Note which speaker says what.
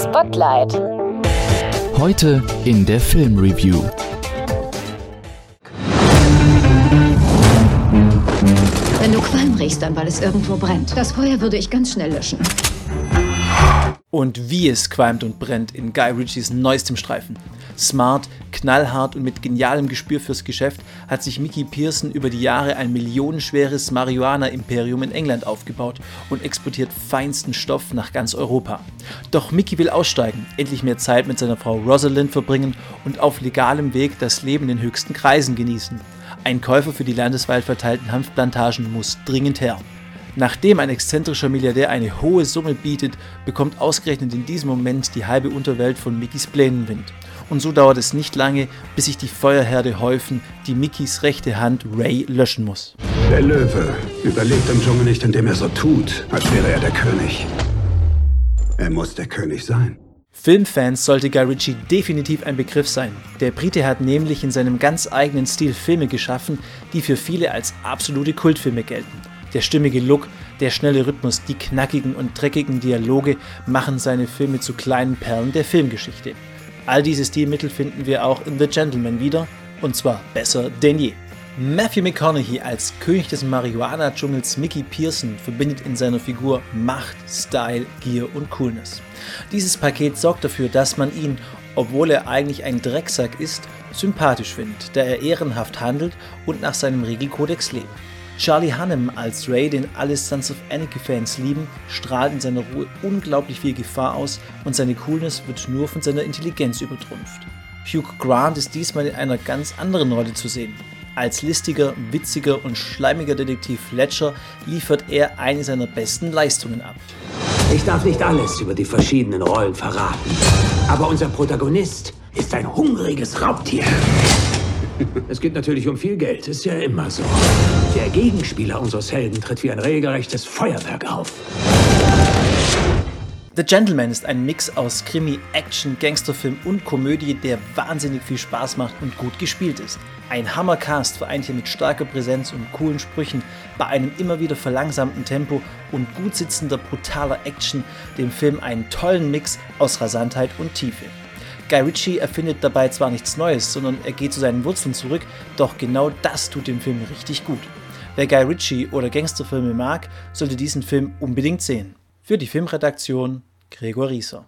Speaker 1: Spotlight.
Speaker 2: Heute in der Filmreview.
Speaker 3: Wenn du Qualm riechst, dann weil es irgendwo brennt. Das Feuer würde ich ganz schnell löschen.
Speaker 4: Und wie es qualmt und brennt in Guy Ritchies neuestem Streifen. Smart, knallhart und mit genialem Gespür fürs Geschäft hat sich Mickey Pearson über die Jahre ein millionenschweres Marihuana-Imperium in England aufgebaut und exportiert feinsten Stoff nach ganz Europa. Doch Mickey will aussteigen, endlich mehr Zeit mit seiner Frau Rosalind verbringen und auf legalem Weg das Leben in den höchsten Kreisen genießen. Ein Käufer für die landesweit verteilten Hanfplantagen muss dringend her. Nachdem ein exzentrischer Milliardär eine hohe Summe bietet, bekommt ausgerechnet in diesem Moment die halbe Unterwelt von Mickys Plänen Wind. Und so dauert es nicht lange, bis sich die Feuerherde häufen, die Mickys rechte Hand Ray löschen muss.
Speaker 5: Der Löwe überlebt im Dschungel nicht, indem er so tut, als wäre er der König. Er muss der König sein.
Speaker 4: Filmfans sollte Guy Ritchie definitiv ein Begriff sein. Der Brite hat nämlich in seinem ganz eigenen Stil Filme geschaffen, die für viele als absolute Kultfilme gelten. Der stimmige Look, der schnelle Rhythmus, die knackigen und dreckigen Dialoge machen seine Filme zu kleinen Perlen der Filmgeschichte. All diese Stilmittel finden wir auch in The Gentleman wieder, und zwar besser denn je. Matthew McConaughey als König des Marihuana-Dschungels Mickey Pearson verbindet in seiner Figur Macht, Style, Gier und Coolness. Dieses Paket sorgt dafür, dass man ihn, obwohl er eigentlich ein Drecksack ist, sympathisch findet, da er ehrenhaft handelt und nach seinem Regelkodex lebt. Charlie Hunnam als Ray, den alle Sons of Anarchy-Fans lieben, strahlt in seiner Ruhe unglaublich viel Gefahr aus und seine Coolness wird nur von seiner Intelligenz übertrumpft. Hugh Grant ist diesmal in einer ganz anderen Rolle zu sehen. Als listiger, witziger und schleimiger Detektiv Fletcher liefert er eine seiner besten Leistungen ab.
Speaker 6: Ich darf nicht alles über die verschiedenen Rollen verraten, aber unser Protagonist ist ein hungriges Raubtier. Es geht natürlich um viel Geld, ist ja immer so. Der Gegenspieler unseres Helden tritt wie ein regelrechtes Feuerwerk auf.
Speaker 4: The Gentleman ist ein Mix aus Krimi, Action, Gangsterfilm und Komödie, der wahnsinnig viel Spaß macht und gut gespielt ist. Ein Hammercast vereint hier mit starker Präsenz und coolen Sprüchen bei einem immer wieder verlangsamten Tempo und gut sitzender brutaler Action dem Film einen tollen Mix aus Rasantheit und Tiefe. Guy Ritchie erfindet dabei zwar nichts Neues, sondern er geht zu seinen Wurzeln zurück, doch genau das tut dem Film richtig gut. Wer Guy Ritchie oder Gangsterfilme mag, sollte diesen Film unbedingt sehen. Für die Filmredaktion Gregor Rieser.